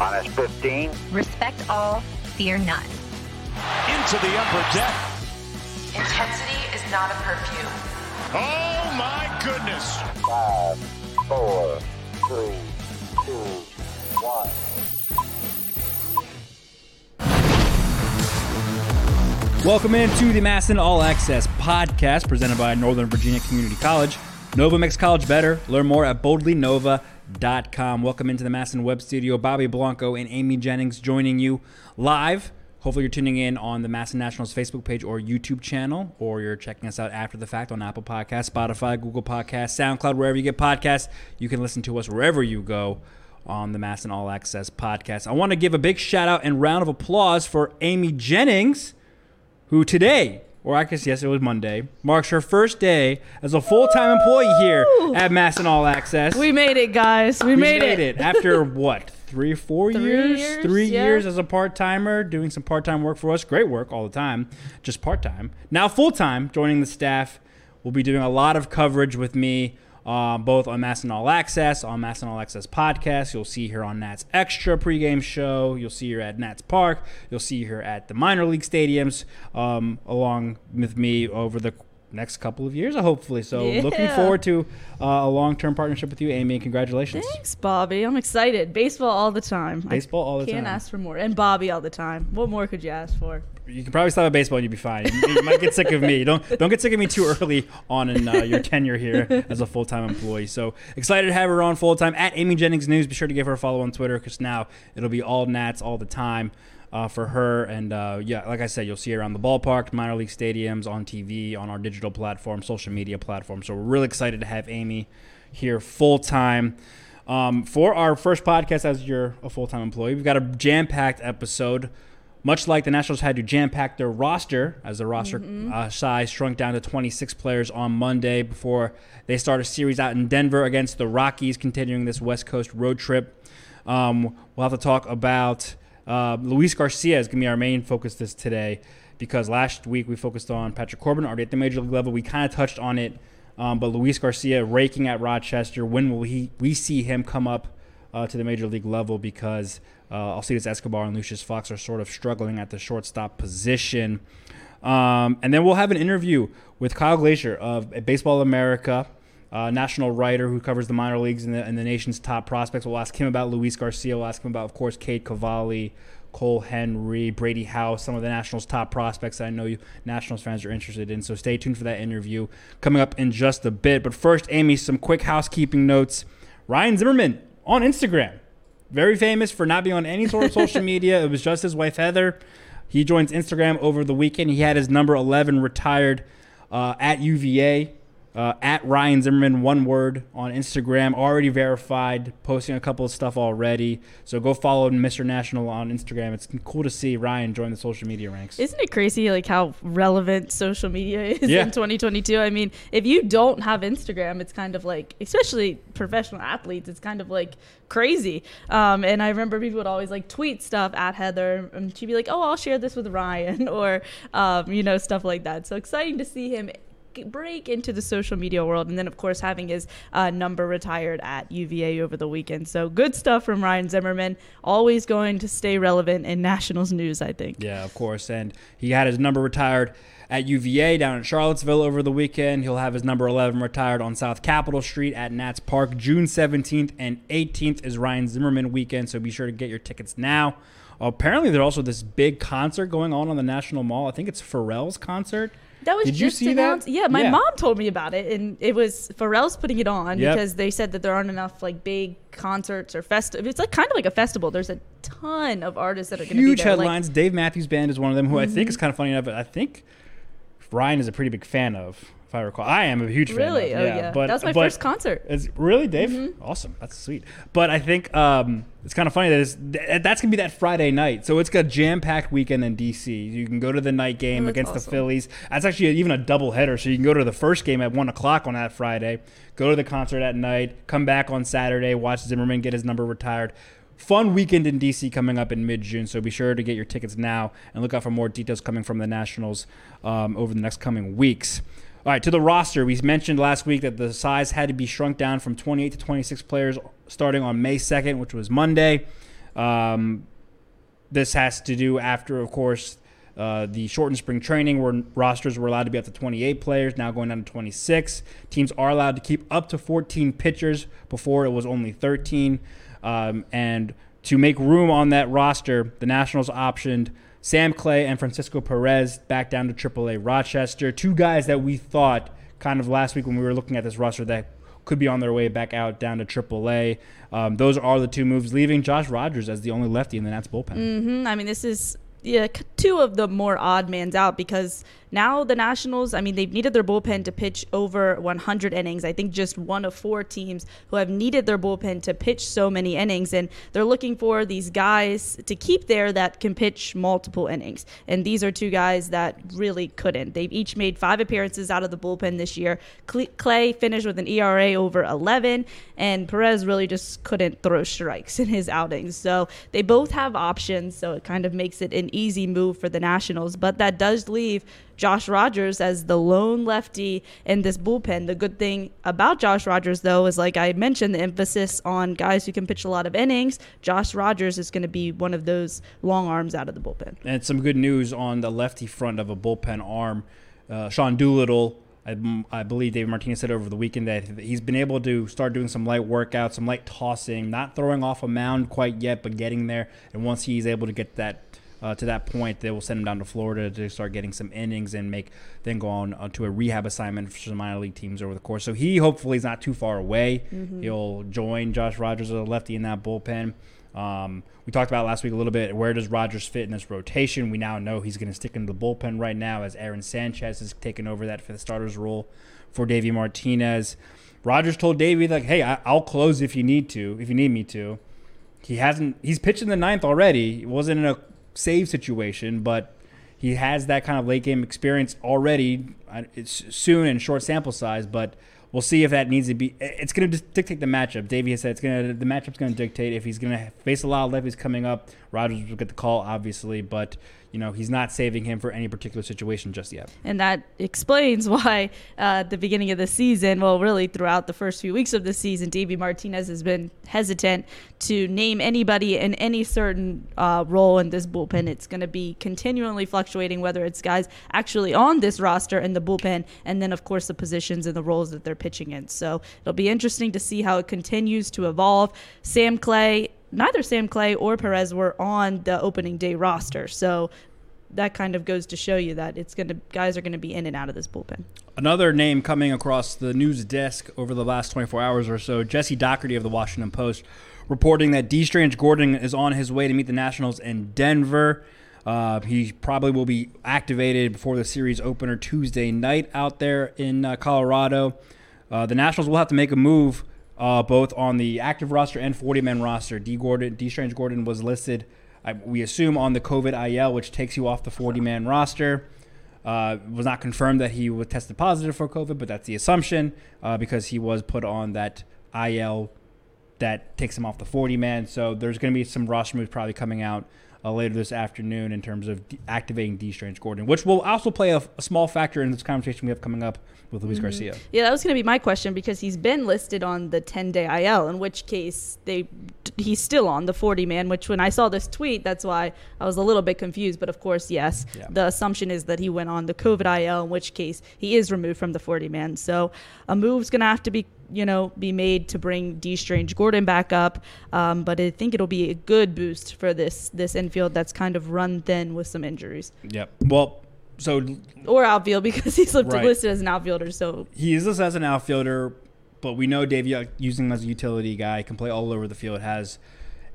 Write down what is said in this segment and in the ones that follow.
Honest 15. Respect all, fear none. Into the upper deck. Intensity is not a perfume. Oh my goodness. Five, four, three, two, one. Welcome into the MASN All Access podcast presented by Northern Virginia Community College. Nova makes college better. Learn more at boldlynova.com. Welcome into the MASN Web Studio. Bobby Blanco and Amy Jennings joining you live. Hopefully, you're tuning in on the MASN Nationals Facebook page or YouTube channel, or you're checking us out after the fact on Apple Podcasts, Spotify, Google Podcasts, SoundCloud, wherever you get podcasts. You can listen to us wherever you go on the MASN All Access podcast. I want to give a big shout out and round of applause for Amy Jennings who today, or I guess yes, it was Monday, marks her first day as a full-time employee here at MASN All Access. We made it, guys. We, We made, it. after what three, four Three years, years, three yeah. years as a part-timer, doing some part-time work for us. Great work all the time, just part-time. Now full-time, joining the staff. We'll be doing a lot of coverage with me. Uh, both on MASN All Access, on MASN All Access podcast. You'll see her on Nats Extra pregame show. You'll see her at Nats Park. You'll see her at the minor league stadiums, um, along with me over the next couple of years, hopefully. So, looking forward to uh, a long term partnership with you, Amy. And congratulations. Thanks, Bobby. I'm excited. Baseball all the time. Baseball all the time. Can't ask for more. And Bobby all the time. What more could you ask for? You can probably stop at baseball and you'd be fine. You, you might get sick of me. Don't don't get sick of me too early on in uh, your tenure here as a full time employee. So excited to have her on full time at Amy Jennings News. Be sure to give her a follow on Twitter because now it'll be all Nats all the time. Uh, for her and uh, yeah, like I said, you'll see her around the ballpark, minor league stadiums, on TV, on our digital platform, social media platform. So we're really excited to have Amy here full time. Um, for our first podcast as you're a full time employee, we've got a jam packed episode. Much like the Nationals had to jam pack their roster as the roster uh, size shrunk down to 26 players on Monday before they start a series out in Denver against the Rockies, continuing this West Coast road trip. Um, we'll have to talk about uh, Luis Garcia is going to be our main focus this today because last week we focused on Patrick Corbin already at the major league level. We kind of touched on it, um, but Luis Garcia raking at Rochester. When will he we see him come up uh, to the major league level? Because uh, Alcides Escobar and Lucius Fox are sort of struggling at the shortstop position. Um, and then we'll have an interview with Kyle Glaser of Baseball America, uh, national writer who covers the minor leagues and the, and the nation's top prospects. We'll ask him about Luis Garcia. We'll ask him about, of course, Cade Cavalli, Cole Henry, Brady House, some of the Nationals' top prospects that I know you Nationals fans are interested in. So stay tuned for that interview coming up in just a bit. But first, Amy, some quick housekeeping notes. Ryan Zimmerman on Instagram very famous for not being on any sort of social media. It was just his wife Heather. He joins Instagram over the weekend. He had his number 11 retired uh, at UVA. Uh, at Ryan Zimmerman, one word on Instagram, already verified, posting a couple of stuff already. So go follow Mr. National on Instagram. It's cool to see Ryan join the social media ranks. Isn't it crazy like how relevant social media is Yeah. in 2022? I mean, if you don't have Instagram, it's kind of like, especially professional athletes, it's kind of like crazy. Um, and I remember people would always like tweet stuff at Heather, and she'd be like, "Oh, I'll share this with Ryan," or um, you know, stuff like that. So exciting to see him break into the social media world and then of course having his uh, number retired at uva over the weekend so good stuff from ryan zimmerman always going to stay relevant in nationals news i think Yeah, of course. And he had his number retired at UVA down in Charlottesville over the weekend. He'll have his number 11 retired on South Capitol Street at Nats Park. June 17th and 18th is Ryan Zimmerman weekend, so be sure to get your tickets now. Apparently, there's also this big concert going on on the National Mall. I think it's Pharrell's concert. That was Did you just see that? announced. Yeah, my Yeah. mom told me about it, and it was Pharrell's putting it on Yep. because they said that there aren't enough like big concerts or festival. It's like kind of like a festival. There's a ton of artists that are going to be Huge there. like- headlines. Dave Matthews Band is one of them, who I think is kind of funny enough. I think Ryan is a pretty big fan of, if I recall. I am a huge fan really? of. oh yeah, But, that was my but- first concert. It's really Dave. Awesome. That's sweet. But I think um, it's kind of funny that it's, that's gonna be that Friday night. So it's got jam packed weekend in DC. You can go to the night game Oh, against the. Phillies. That's actually even a double header. So you can go to the first game at one o'clock on that Friday, go to the concert at night, come back on Saturday, watch Zimmerman get his number retired. Fun weekend in DC coming up in mid June, so be sure to get your tickets now and look out for more details coming from the Nationals um, over the next coming weeks. All right, to the roster. We mentioned last week that the size had to be shrunk down from 28 to 26 players starting on May 2nd, which was Monday. Um, this has to do after, of course, uh, the shortened spring training where rosters were allowed to be up to 28 players, now going down to 26. Teams are allowed to keep up to 14 pitchers. Before it was only 13. Um, and to make room on that roster, the Nationals optioned Sam Clay and Francisco Perez back down to AAA Rochester. Two guys that we thought kind of last week when we were looking at this roster that could be on their way back out down to AAA. Um, those are the two moves, leaving Josh Rogers as the only lefty in the Nats bullpen. Mm-hmm. I mean, this is yeah, two of the more odd mans out because now the Nationals, I mean, they've needed their bullpen to pitch over 100 innings. I think just one of four teams who have needed their bullpen to pitch so many innings, and they're looking for these guys to keep there that can pitch multiple innings. And these are two guys that really couldn't. They've each made five appearances out of the bullpen this year. Clay finished with an ERA over 11, and Perez really just couldn't throw strikes in his outings. So they both have options, so it kind of makes it an easy move for the Nationals. But that does leave Josh Rogers as the lone lefty in this bullpen. The good thing about Josh Rogers, though, is like I mentioned, the emphasis on guys who can pitch a lot of innings. Josh Rogers is going to be one of those long arms out of the bullpen. And some good news on the lefty front of a bullpen arm. Uh, Sean Doolittle, I, I believe David Martinez said over the weekend that he's been able to start doing some light workouts, some light tossing, not throwing off a mound quite yet, but getting there. And once he's able to get that uh, to that point, they will send him down to Florida to start getting some innings and make then go on uh, to a rehab assignment for some minor league teams over the course. So he hopefully is not too far away. He'll join Josh Rogers as a lefty in that bullpen. Um, we talked about last week a little bit. Where does Rogers fit in this rotation? We now know he's going to stick into the bullpen right now as Aaron Sanchez is taking over that fifth starter's role for Davey Martinez. Rogers told Davey like, "Hey, I, I'll close if you need to, if you need me to." He hasn't. He's pitching the ninth already. It wasn't in a save situation, but he has that kind of late game experience already. Uh, It's soon and short sample size, but we'll see if that needs to be. It's going to dictate the matchup. Davey has said it's going to the matchup's going to dictate if he's going to face a lot of lefties coming up. Rogers will get the call, obviously, but you know he's not saving him for any particular situation just yet. And that explains why uh, at the beginning of the season, well, really throughout the first few weeks of the season, Davey Martinez has been hesitant to name anybody in any certain uh, role in this bullpen. It's going to be continually fluctuating, whether it's guys actually on this roster in the bullpen, and then, of course, the positions and the roles that they're pitching in. So it'll be interesting to see how it continues to evolve. Sam Clay neither Sam Clay or Perez were on the opening day roster. So that kind of goes to show you that it's going to guys are going to be in and out of this bullpen. Another name coming across the news desk over the last 24 hours or so, Jesse Dougherty of the Washington Post, reporting that Dee Strange-Gordon is on his way to meet the Nationals in Denver. Uh, he probably will be activated before the series opener Tuesday night out there in uh, Colorado. Uh, the Nationals will have to make a move uh, both on the active roster and 40 man roster. Dee Gordon, Dee Strange-Gordon was listed, I, we assume, on the COVID IL, which takes you off the 40 man roster. Uh, was not confirmed that he was tested positive for COVID, but that's the assumption uh, because he was put on that IL that takes him off the 40 man. So there's going to be some roster moves probably coming out uh, later this afternoon in terms of de- activating Dee Strange-Gordon, which will also play a, a small factor in this conversation we have coming up with Luis Garcia. Yeah, that was going to be my question because he's been listed on the 10 day IL, in which case they he's still on the 40 man. Which when I saw this tweet, that's why I was a little bit confused. But of course, yes, Yeah. the assumption is that he went on the COVID IL, in which case he is removed from the 40 man. So a move's going to have to be you know be made to bring Dee Strange-Gordon back up. Um, but I think it'll be a good boost for this this infield that's kind of run thin with some injuries Yep. Well, so or outfield because he's listed, Right. listed as an outfielder. So he is listed as an outfielder, but we know Dave Young, using him as a utility guy, can play all over the field, has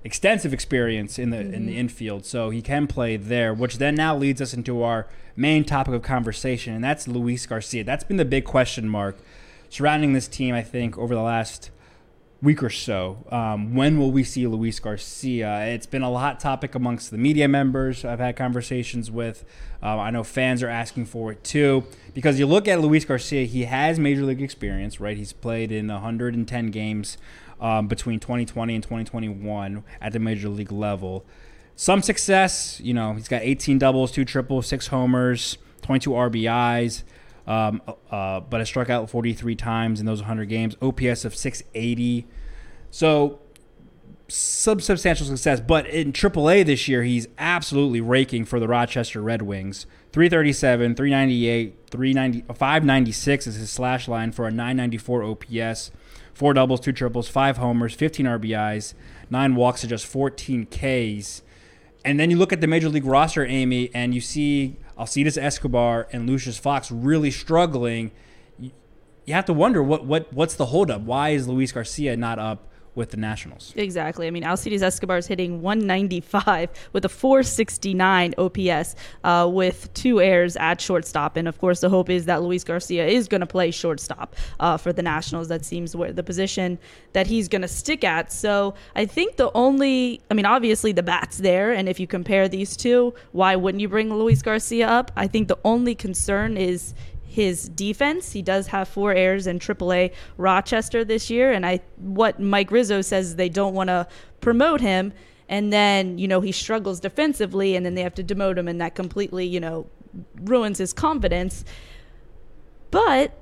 extensive experience in the in the infield, so he can play there. Which then now leads us into our main topic of conversation, and that's Luis Garcia. That's been the big question mark surrounding this team. I think over the last week or so. Um, when will we see Luis Garcia? It's been a hot topic amongst the media members I've had conversations with. Uh, I know fans are asking for it too because you look at Luis Garcia, he has major league experience, right? He's played in 110 games um, between 2020 and 2021 at the major league level. Some success, you know, he's got 18 doubles, two triples, six homers, 22 RBIs um, uh, but I struck out 43 times in those 100 games. OPS of 680. So sub substantial success. But in AAA this year, he's absolutely raking for the Rochester Red Wings. 337, 398, 390, 596 is his slash line for a 994 OPS. Four doubles, two triples, five homers, 15 RBIs, nine walks to just 14 Ks. And then you look at the major league roster, Amy, and you see Alcides Escobar and Lucius Fox really struggling. You have to wonder what, what what's the holdup? Why is Luis Garcia not up with the Nationals? Exactly. I mean, Alcides Escobar is hitting 195 with a 469 OPS uh, with two errors at shortstop. And of course, the hope is that Luis Garcia is going to play shortstop uh, for the Nationals. That seems where the position that he's going to stick at. So I think the only, I mean, obviously the bat's there. And if you compare these two, why wouldn't you bring Luis Garcia up? I think the only concern is his defense. He does have four errors in AAA Rochester this year, and I what Mike Rizzo says they don't want to promote him, and then you know he struggles defensively, and then they have to demote him, and that completely you know ruins his confidence. But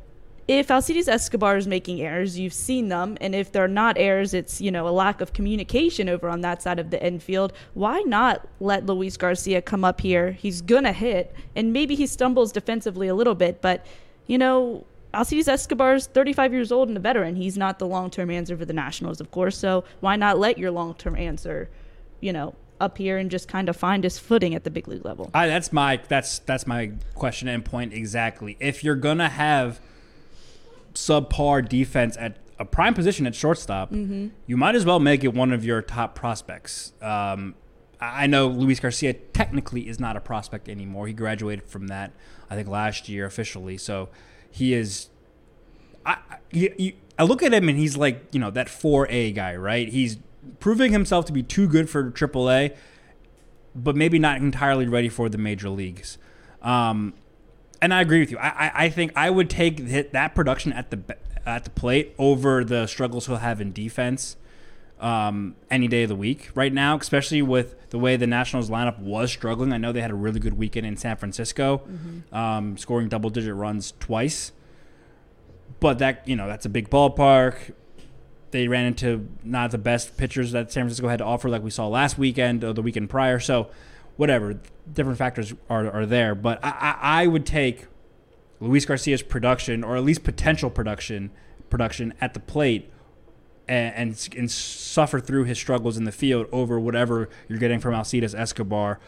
if Alcides Escobar is making errors, you've seen them, and if they're not errors, it's you know a lack of communication over on that side of the infield. Why not let Luis Garcia come up here? He's gonna hit, and maybe he stumbles defensively a little bit, but you know. Alcides Escobar's 35 years old and a veteran. He's not the long-term answer for the Nationals, of course. So why not let your long-term answer, you know, up here and just kind of find his footing at the big league level? I, that's my that's that's my question and point exactly. If you're gonna have subpar defense at a prime position at shortstop, you might as well make it one of your top prospects. Um, I know Luis Garcia technically is not a prospect anymore. He graduated from that, I think, last year officially. So he is. I, you, you, I look at him and he's like, you know, that 4A guy, right? He's proving himself to be too good for AAA, but maybe not entirely ready for the major leagues. Um, and I agree with you. I, I, I think I would take hit that production at the at the plate over the struggles he'll have in defense um, any day of the week right now, especially with the way the Nationals lineup was struggling. I know they had a really good weekend in San Francisco, um, scoring double digit runs twice. But that you know that's a big ballpark. They ran into not the best pitchers that San Francisco had to offer, like we saw last weekend or the weekend prior. So, whatever, different factors are, are there. But I, I, I would take Luis Garcia's production, or at least potential production, production at the plate, and, and and suffer through his struggles in the field over whatever you're getting from Alcides Escobar.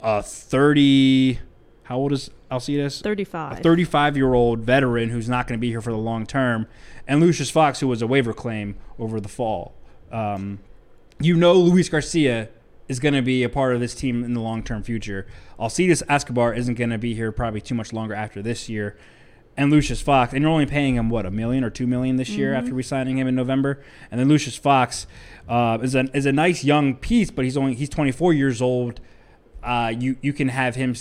A thirty, how old is Alcides? 35. a 35 year old veteran who's not going to be here for the long term, and Lucius Fox, who was a waiver claim over the fall. Um, you know, Luis Garcia is going to be a part of this team in the long term future. Alcides Escobar isn't going to be here probably too much longer after this year. And Lucius Fox, and you're only paying him what a million or two million this year after we signing him in November. And then Lucius Fox uh, is a is a nice young piece, but he's only he's 24 years old. Uh, you you can have him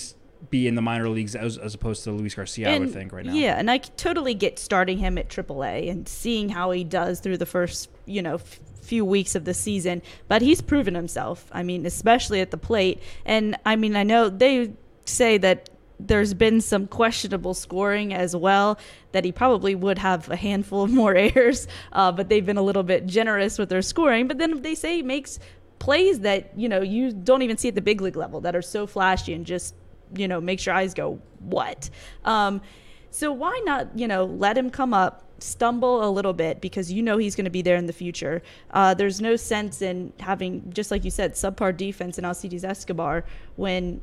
be in the minor leagues as, as opposed to Luis Garcia, I would think right now. Yeah, and I totally get starting him at AAA and seeing how he does through the first, you know, f- few weeks of the season. But he's proven himself. I mean, especially at the plate. And I mean, I know they say that there's been some questionable scoring as well that he probably would have a handful of more errors uh, but they've been a little bit generous with their scoring but then they say he makes plays that you know you don't even see at the big league level that are so flashy and just you know makes your eyes go what um, so why not you know let him come up stumble a little bit because you know he's going to be there in the future uh, there's no sense in having just like you said subpar defense in Alcides Escobar when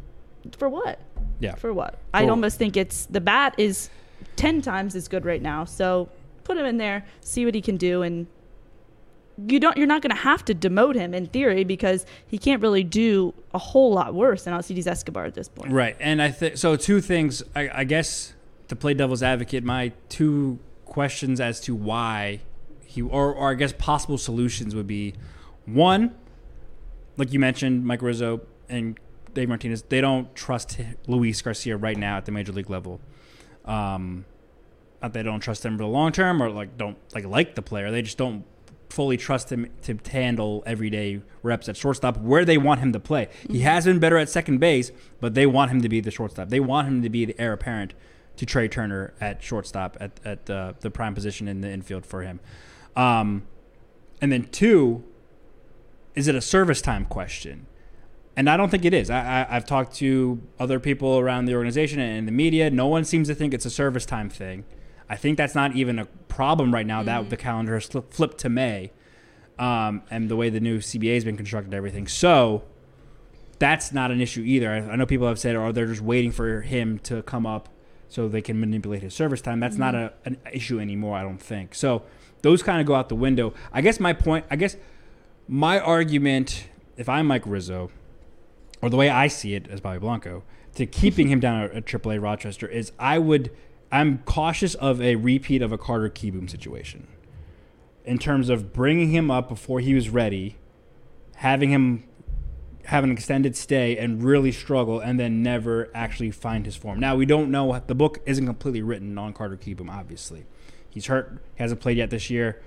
for what Yeah. for what I'd almost think it's the bat is 10 times as good right now so put him in there see what he can do and you don't you're not going to have to demote him in theory because he can't really do a whole lot worse than Alcides Escobar at this point Right, and I think so. Two things, I, I guess, to play devil's advocate, my two questions as to why he, or, or I guess possible solutions would be, one, like you mentioned, Mike Rizzo and Dave Martinez, they don't trust Luis Garcia right now at the major league level. Um, not they don't trust him for the long term, or like don't like like the player. They just don't fully trust him to handle everyday reps at shortstop where they want him to play. He has been better at second base, but they want him to be the shortstop. They want him to be the heir apparent to Trea Turner at shortstop at, at the, the prime position in the infield for him. Um, and then two, is it a service time question? And I don't think it is. I, I, I've talked to other people around the organization and in the media. No one seems to think it's a service time thing. I think that's not even a problem right now that the calendar has flipped flipped to May um, and the way the new CBA has been constructed and everything. So that's not an issue either. I, I know people have said, oh, they're just waiting for him to come up so they can manipulate his service time. That's not mm-hmm. a, an issue anymore, I don't think. So those kind of go out the window. I guess my point, I guess my argument, if I'm Mike Rizzo, or the way I see it as Bobby Blanco, to keeping him down at, at AAA Rochester is I would, I'm cautious of a repeat of a Carter Kieboom situation in terms of bringing him up before he was ready, having him have an extended stay and really struggle and then never actually find his form. Now we don't know the book isn't completely written on Carter Kieboom obviously. He's hurt, he hasn't played yet this year.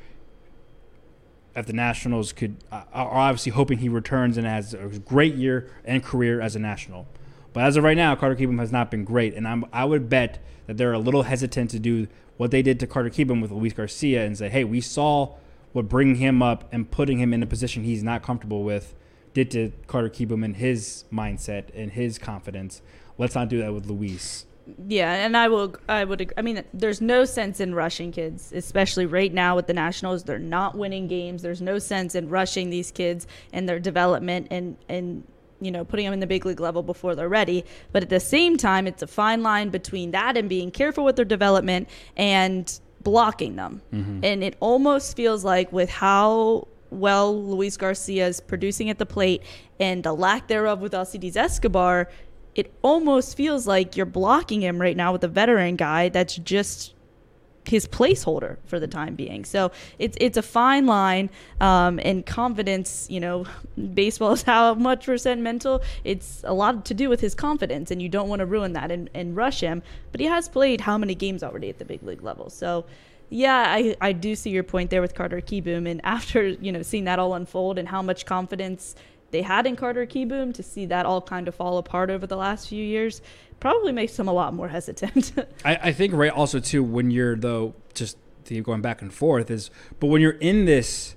At the Nationals could uh, are obviously hoping he returns and has a great year and career as a National. But as of right now, Carter Kieboom has not been great, and I'm, I would bet that they're a little hesitant to do what they did to Carter Kieboom with Luis Garcia and say, "Hey, we saw what bringing him up and putting him in a position he's not comfortable with did to Carter and his mindset and his confidence. Let's not do that with Luis." Yeah, and I will. I would. ag- I mean, there's no sense in rushing kids, especially right now with the Nationals. They're not winning games. There's no sense in rushing these kids and their development and and you know putting them in the big league level before they're ready. But at the same time, it's a fine line between that and being careful with their development and blocking them. Mm-hmm. And it almost feels like with how well Luis Garcia is producing at the plate and the lack thereof with Alcides Escobar, it almost feels like you're blocking him right now with a veteran guy that's just his placeholder for the time being. So it's it's a fine line, um, and confidence. You know, baseball is how much percent mental. It's a lot to do with his confidence, and you don't want to ruin that and, and rush him. But he has played how many games already at the big league level? So. Yeah, I, I do see your point there with Carter Kieboom, and after you know seeing that all unfold and how much confidence they had in Carter Kieboom, to see that all kind of fall apart over the last few years, probably makes them a lot more hesitant. I, I think right also too when you're though just going back and forth is but when you're in this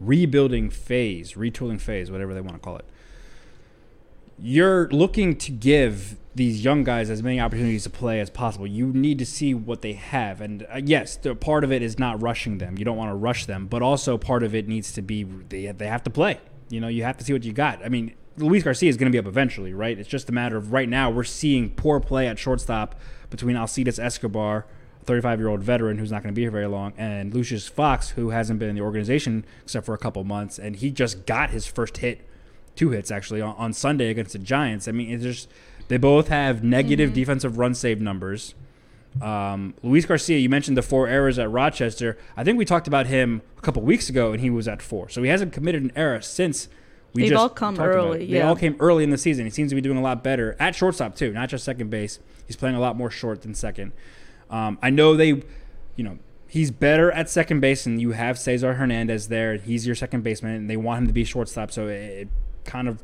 rebuilding phase, retooling phase, whatever they want to call it, you're looking to give these young guys as many opportunities to play as possible. You need to see what they have, and uh, yes, the part of it is not rushing them. You don't want to rush them, but also part of it needs to be they they have to play. You know, you have to see what you got. I mean, Luis Garcia is going to be up eventually, right? It's just a matter of right now we're seeing poor play at shortstop between Alcides Escobar, 35 year old veteran who's not going to be here very long, and Lucius Fox, who hasn't been in the organization except for a couple months, and he just got his first hit, two hits actually on, on Sunday against the Giants. I mean, it's just they both have negative defensive run save numbers. Um, Luis Garcia, you mentioned the four errors at Rochester. I think we talked about him a couple weeks ago, and he was at four. So he hasn't committed an error since we They've just all come early, it. They all came early in the season. He seems to be doing a lot better at shortstop too, not just second base. He's playing a lot more short than second. Um, I know they, you know, he's better at second base, and you have Cesar Hernandez there. He's your second baseman, and they want him to be shortstop. So it, it kind of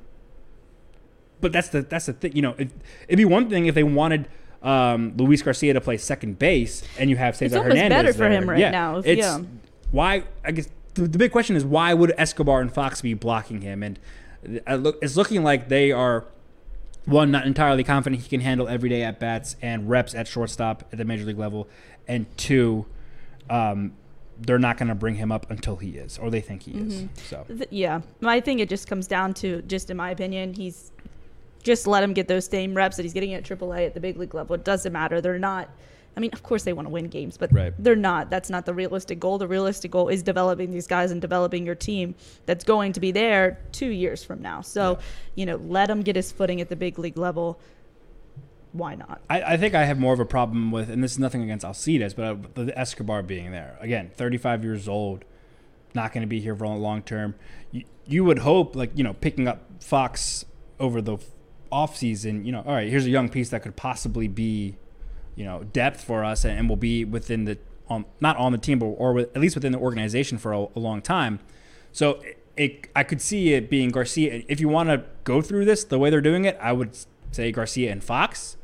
but that's the that's the thing. You know, it, it'd be one thing if they wanted um, Luis Garcia to play second base, and you have Cesar almost Hernandez better for there. him right yeah, now, if- It's yeah. why I guess the, the big question is why would Escobar and Fox be blocking him? And I look, it's looking like they are one not entirely confident he can handle everyday at bats and reps at shortstop at the major league level, and two. Um, they're not going to bring him up until he is, or they think he is. Mm-hmm. So yeah, I think it just comes down to, just in my opinion, he's just let him get those same reps that he's getting at AAA at the big league level. It doesn't matter. They're not. I mean, of course they want to win games, but Right. they're not. That's not the realistic goal. The realistic goal is developing these guys and developing your team that's going to be there two years from now. So, you know, let him get his footing at the big league level. Why not? I, I think I have more of a problem with, and this is nothing against Alcides, but the Escobar being there. Again, 35 years old, not going to be here for long term. You, you would hope, like, you know, picking up Fox over the offseason, you know, all right, here's a young piece that could possibly be, you know, depth for us and, and will be within the, um, not on the team, but or with, at least within the organization for a, a long time. So it, it, I could see it being Garcia. If you want to go through this the way they're doing it, I would say Garcia and Fox.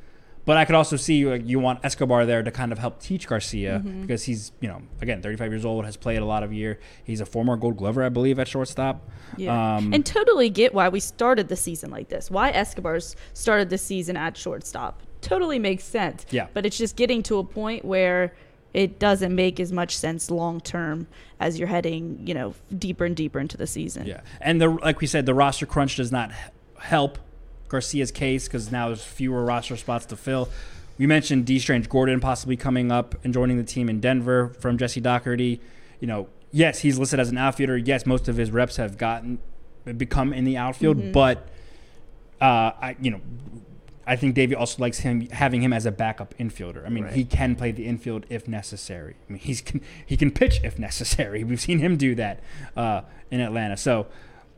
But I could also see like, you want Escobar there to kind of help teach Garcia Mm-hmm. because he's you know again 35 years old, has played a lot of year. He's a former Gold Glover, I believe, at shortstop. Yeah. Um, and totally get why we started the season like this. Why Escobar's started the season at shortstop. Totally makes sense. Yeah. But it's just getting to a point where it doesn't make as much sense long term as you're heading, you know, deeper and deeper into the season. Yeah, and the like we said, the roster crunch does not help Garcia's case because now there's fewer roster spots to fill. We mentioned Dee Strange-Gordon possibly coming up and joining the team in Denver from Jesse Dougherty. You know, yes, he's listed as an outfielder. Yes, most of his reps have gotten become in the outfield, but uh, I you know. I think Davey also likes him having him as a backup infielder. I mean, he can play the infield if necessary. I mean, he's can, he can pitch if necessary. We've seen him do that uh, in Atlanta. So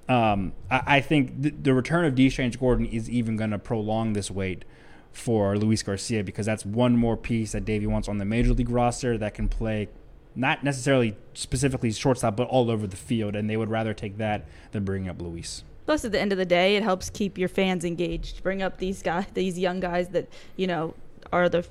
um, I, I think th- the return of Dee Strange-Gordon is even going to prolong this wait for Luis Garcia because that's one more piece that Davey wants on the major league roster that can play not necessarily specifically shortstop, but all over the field. And they would rather take that than bringing up Luis. Plus, at the end of the day, it helps keep your fans engaged. Bring up these guys, these young guys that you know are the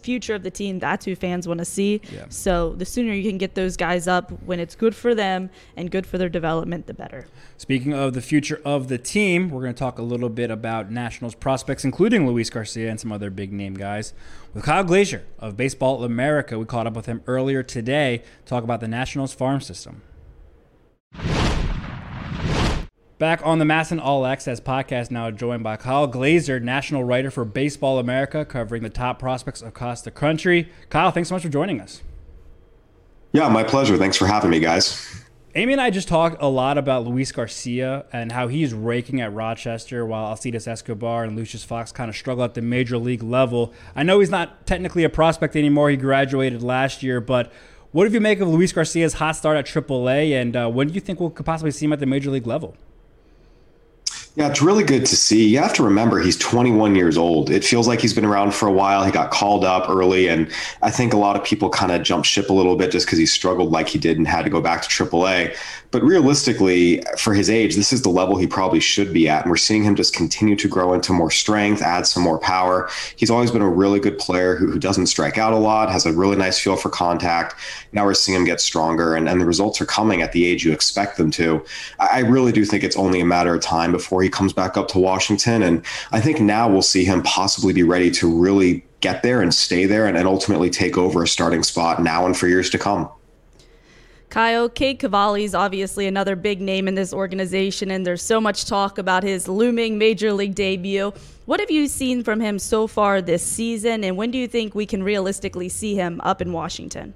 future of the team. That's who fans want to see. Yeah. So the sooner you can get those guys up when it's good for them and good for their development, the better. Speaking of the future of the team, we're going to talk a little bit about Nationals prospects, including Luis Garcia and some other big name guys. With Kyle Glaser of Baseball America, we caught up with him earlier today to talk about the Nationals farm system. Back on the MASN All Access podcast, now joined by Kyle Glaser, national writer for Baseball America, covering the top prospects across the country. Kyle, thanks so much for joining us. Yeah, my pleasure. Thanks for having me, guys. Amy and I just talked a lot about Luis Garcia and how he's raking at Rochester while Alcides Escobar and Lucius Fox kind of struggle at the major league level. I know he's not technically a prospect anymore. He graduated last year, but what do you make of Luis Garcia's hot start at AAA, and uh, when do you think we'll could possibly see him at the major league level? Yeah, it's really good to see. You have to remember he's 21 years old. It feels like he's been around for a while. He got called up early, and I think a lot of people kind of jumped ship a little bit just because he struggled like he did and had to go back to AAA. But realistically, for his age, this is the level he probably should be at. And we're seeing him just continue to grow into more strength, add some more power. He's always been a really good player who, who doesn't strike out a lot, has a really nice feel for contact. Now we're seeing him get stronger, and, and the results are coming at the age you expect them to. I, I really do think it's only a matter of time before he comes back up to Washington. And I think now we'll see him possibly be ready to really get there and stay there and, and ultimately take over a starting spot now and for years to come. Kyle, Cade Cavalli is obviously another big name in this organization, and there's so much talk about his looming major league debut. What have you seen from him so far this season, and when do you think we can realistically see him up in Washington?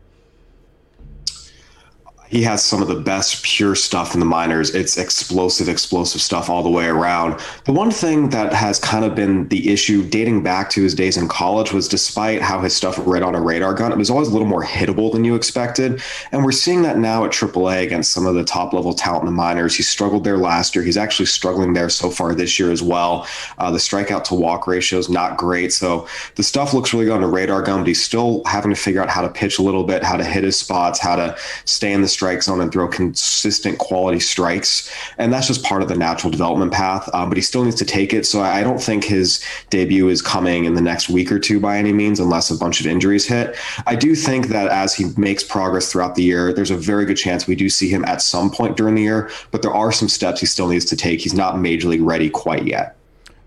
He has some of the best pure stuff in the minors. It's explosive, explosive stuff all the way around. The one thing that has kind of been the issue dating back to his days in college was despite how his stuff read on a radar gun, it was always a little more hittable than you expected. And we're seeing that now at AAA against some of the top level talent in the minors. He struggled there last year. He's actually struggling there so far this year as well. Uh, the strikeout to walk ratio is not great. So the stuff looks really good on a radar gun, but he's still having to figure out how to pitch a little bit, how to hit his spots, how to stay in the strike zone and throw consistent quality strikes. And that's just part of the natural development path. Um, but he still needs to take it. So I don't think his debut is coming in the next week or two by any means, unless a bunch of injuries hit. I do think that as he makes progress throughout the year, there's a very good chance we do see him at some point during the year. But there are some steps he still needs to take. He's not major league ready quite yet.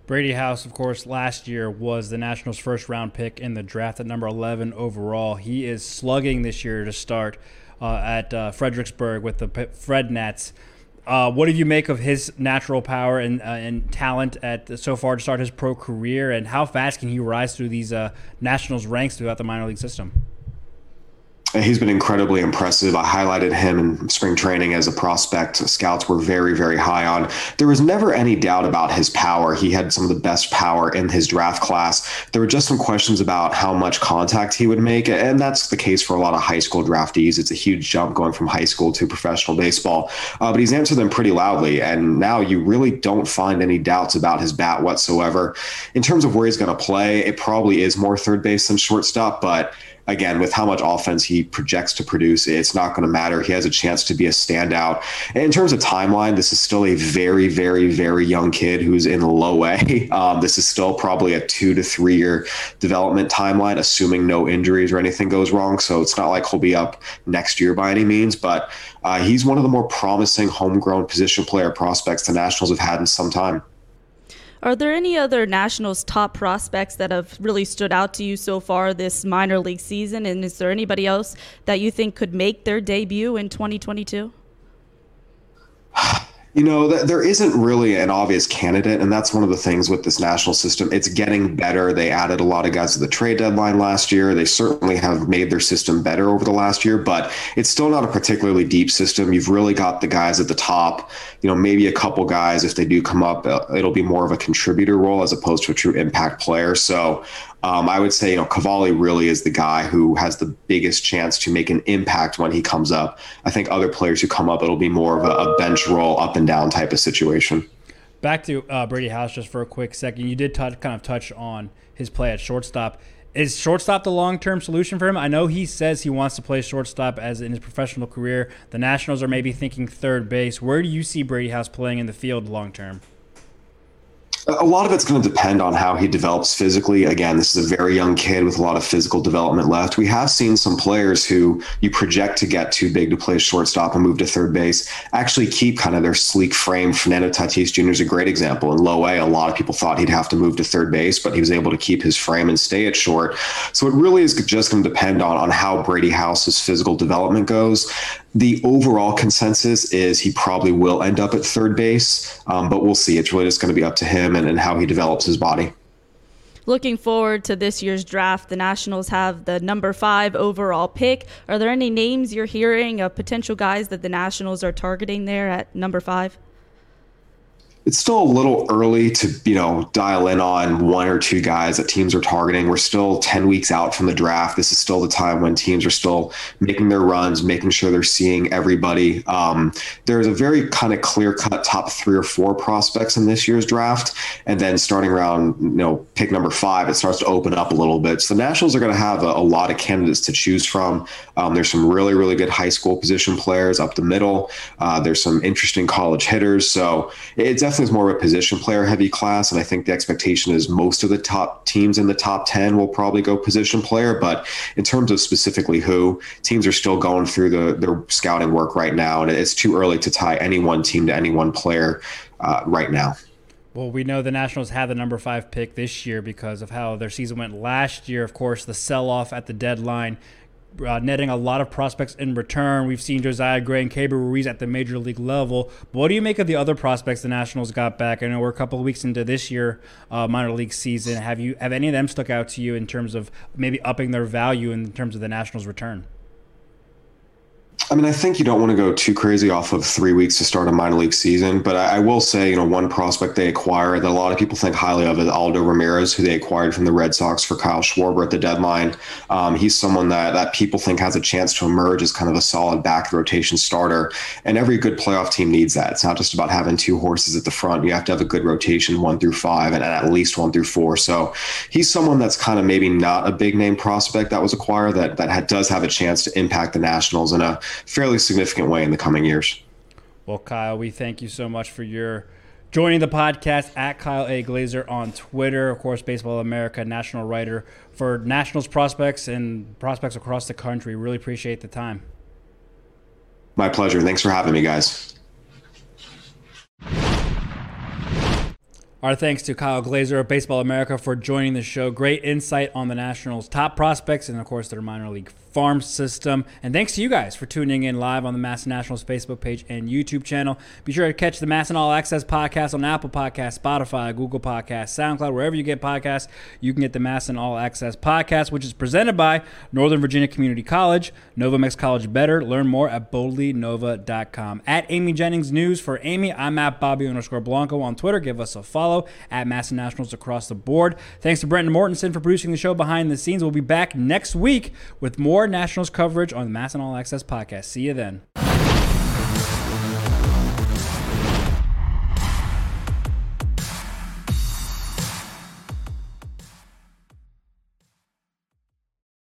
Brady House, of course, last year was the Nationals' first round pick in the draft at number 11 overall. He is slugging this year to start at uh, Fredericksburg with the P- FredNats. Uh, what do you make of his natural power and uh, and talent at so far to start his pro career, and how fast can he rise through these uh, Nationals ranks throughout the minor league system? He's been incredibly impressive. I highlighted him in spring training as a prospect. Scouts were very, very high on. There was never any doubt about his power. He had some of the best power in his draft class. There were just some questions about how much contact he would make, and that's the case for a lot of high school draftees. It's a huge jump going from high school to professional baseball, uh, but he's answered them pretty loudly, and now you really don't find any doubts about his bat whatsoever. In terms of where he's going to play, it probably is more third base than shortstop, but again, with how much offense he projects to produce, it's not going to matter. He has a chance to be a standout. And in terms of timeline, this is still a very, very, very young kid who's in low A. Um, this is still probably a two to three year development timeline, assuming no injuries or anything goes wrong. So it's not like he'll be up next year by any means, but uh, he's one of the more promising homegrown position player prospects the Nationals have had in some time. Are there any other Nationals top prospects that have really stood out to you so far this minor league season? And is there anybody else that you think could make their debut in 2022? You know, th- there isn't really an obvious candidate, and that's one of the things with this national system. It's getting better. They added a lot of guys to the trade deadline last year. They certainly have made their system better over the last year, but it's still not a particularly deep system. You've really got the guys at the top. You know, maybe a couple guys, if they do come up, uh, it'll be more of a contributor role as opposed to a true impact player. So um, I would say, you know, Cavalli really is the guy who has the biggest chance to make an impact when he comes up. I think other players who come up, it'll be more of a, a bench role, up and down type of situation. Back to uh, Brady House just for a quick second. You did touch, kind of touch on his play at shortstop. Is shortstop the long term solution for him? I know he says he wants to play shortstop as in his professional career. The Nationals are maybe thinking third base. Where do you see Brady House playing in the field long term? A lot of it's going to depend on how he develops physically. Again, this is a very young kid with a lot of physical development left. We have seen some players who you project to get too big to play shortstop and move to third base actually keep kind of their sleek frame. Fernando Tatis Jr. is a great example. In low A, a lot of people thought he'd have to move to third base, but he was able to keep his frame and stay at short. So it really is just going to depend on, on how Brady House's physical development goes the overall consensus is he probably will end up at third base, um, but we'll see. It's really just going to be up to him and, and how he develops his body. Looking forward to this year's draft, the Nationals have the number five overall pick. Are there any names you're hearing of potential guys that the Nationals are targeting there at number five? It's still a little early to you know dial in on one or two guys that teams are targeting. We're still 10 weeks out from the draft. This is still the time when teams are still making their runs, making sure they're seeing everybody. Um, there's a very kind of clear cut top three or four prospects in this year's draft, and then starting around you know pick number five, it starts to open up a little bit. So the Nationals are going to have a, a, lot of candidates to choose from. Um, there's some really really good high school position players up the middle. Uh, there's some interesting college hitters. So it's definitely definitely is more of a position player heavy class, and I think the expectation is most of the top teams in the top ten will probably go position player. But in terms of specifically who, teams are still going through the their scouting work right now, and it's too early to tie any one team to any one player uh, right now. Well, we know the Nationals had the number five pick this year because of how their season went last year. Of course, the sell off at the deadline uh, netting a lot of prospects in return. We've seen Josiah Gray and Keibert Ruiz at the major league level. But what do you make of the other prospects the Nationals got back? I know we're a couple of weeks into this year uh, minor league season. Have you have any of them stuck out to you in terms of maybe upping their value in terms of the Nationals' return? I mean, I think you don't want to go too crazy off of three weeks to start a minor league season, but I, I, will say, you know, one prospect they acquire that a lot of people think highly of is Aldo Ramirez, who they acquired from the Red Sox for Kyle Schwarber at the deadline. Um, he's someone that that people think has a chance to emerge as kind of a solid back rotation starter, and every good playoff team needs that. It's not just about having two horses at the front; you have to have a good rotation, one through five, and at least one through four. So he's someone that's kind of maybe not a big name prospect that was acquired that that does have a chance to impact the Nationals in a fairly significant way in the coming years. Well, Kyle, we thank you so much for your joining the podcast at Kyle A. Glaser on Twitter. Of course, Baseball America national writer for Nationals prospects and prospects across the country. Really appreciate the time. My pleasure. Thanks for having me, guys. Our thanks to Kyle Glaser of Baseball America for joining the show. Great insight on the Nationals' top prospects and, of course, their minor league farm system. And thanks to you guys for tuning in live on the MASN Nationals Facebook page and YouTube channel. Be sure to catch the MASN All Access podcast on Apple Podcasts, Spotify, Google Podcasts, SoundCloud, wherever you get podcasts. You can get the MASN All Access podcast, which is presented by Northern Virginia Community College. Nova makes college better. Learn more at boldlynova.com. At Amy Jennings News for Amy, I'm at Bobby underscore Blanco on Twitter. Give us a follow at MASN Nationals across the board. Thanks to Brenton Mortensen for producing the show behind the scenes. We'll be back next week with more Nationals coverage on the MASN All Access podcast. See you then.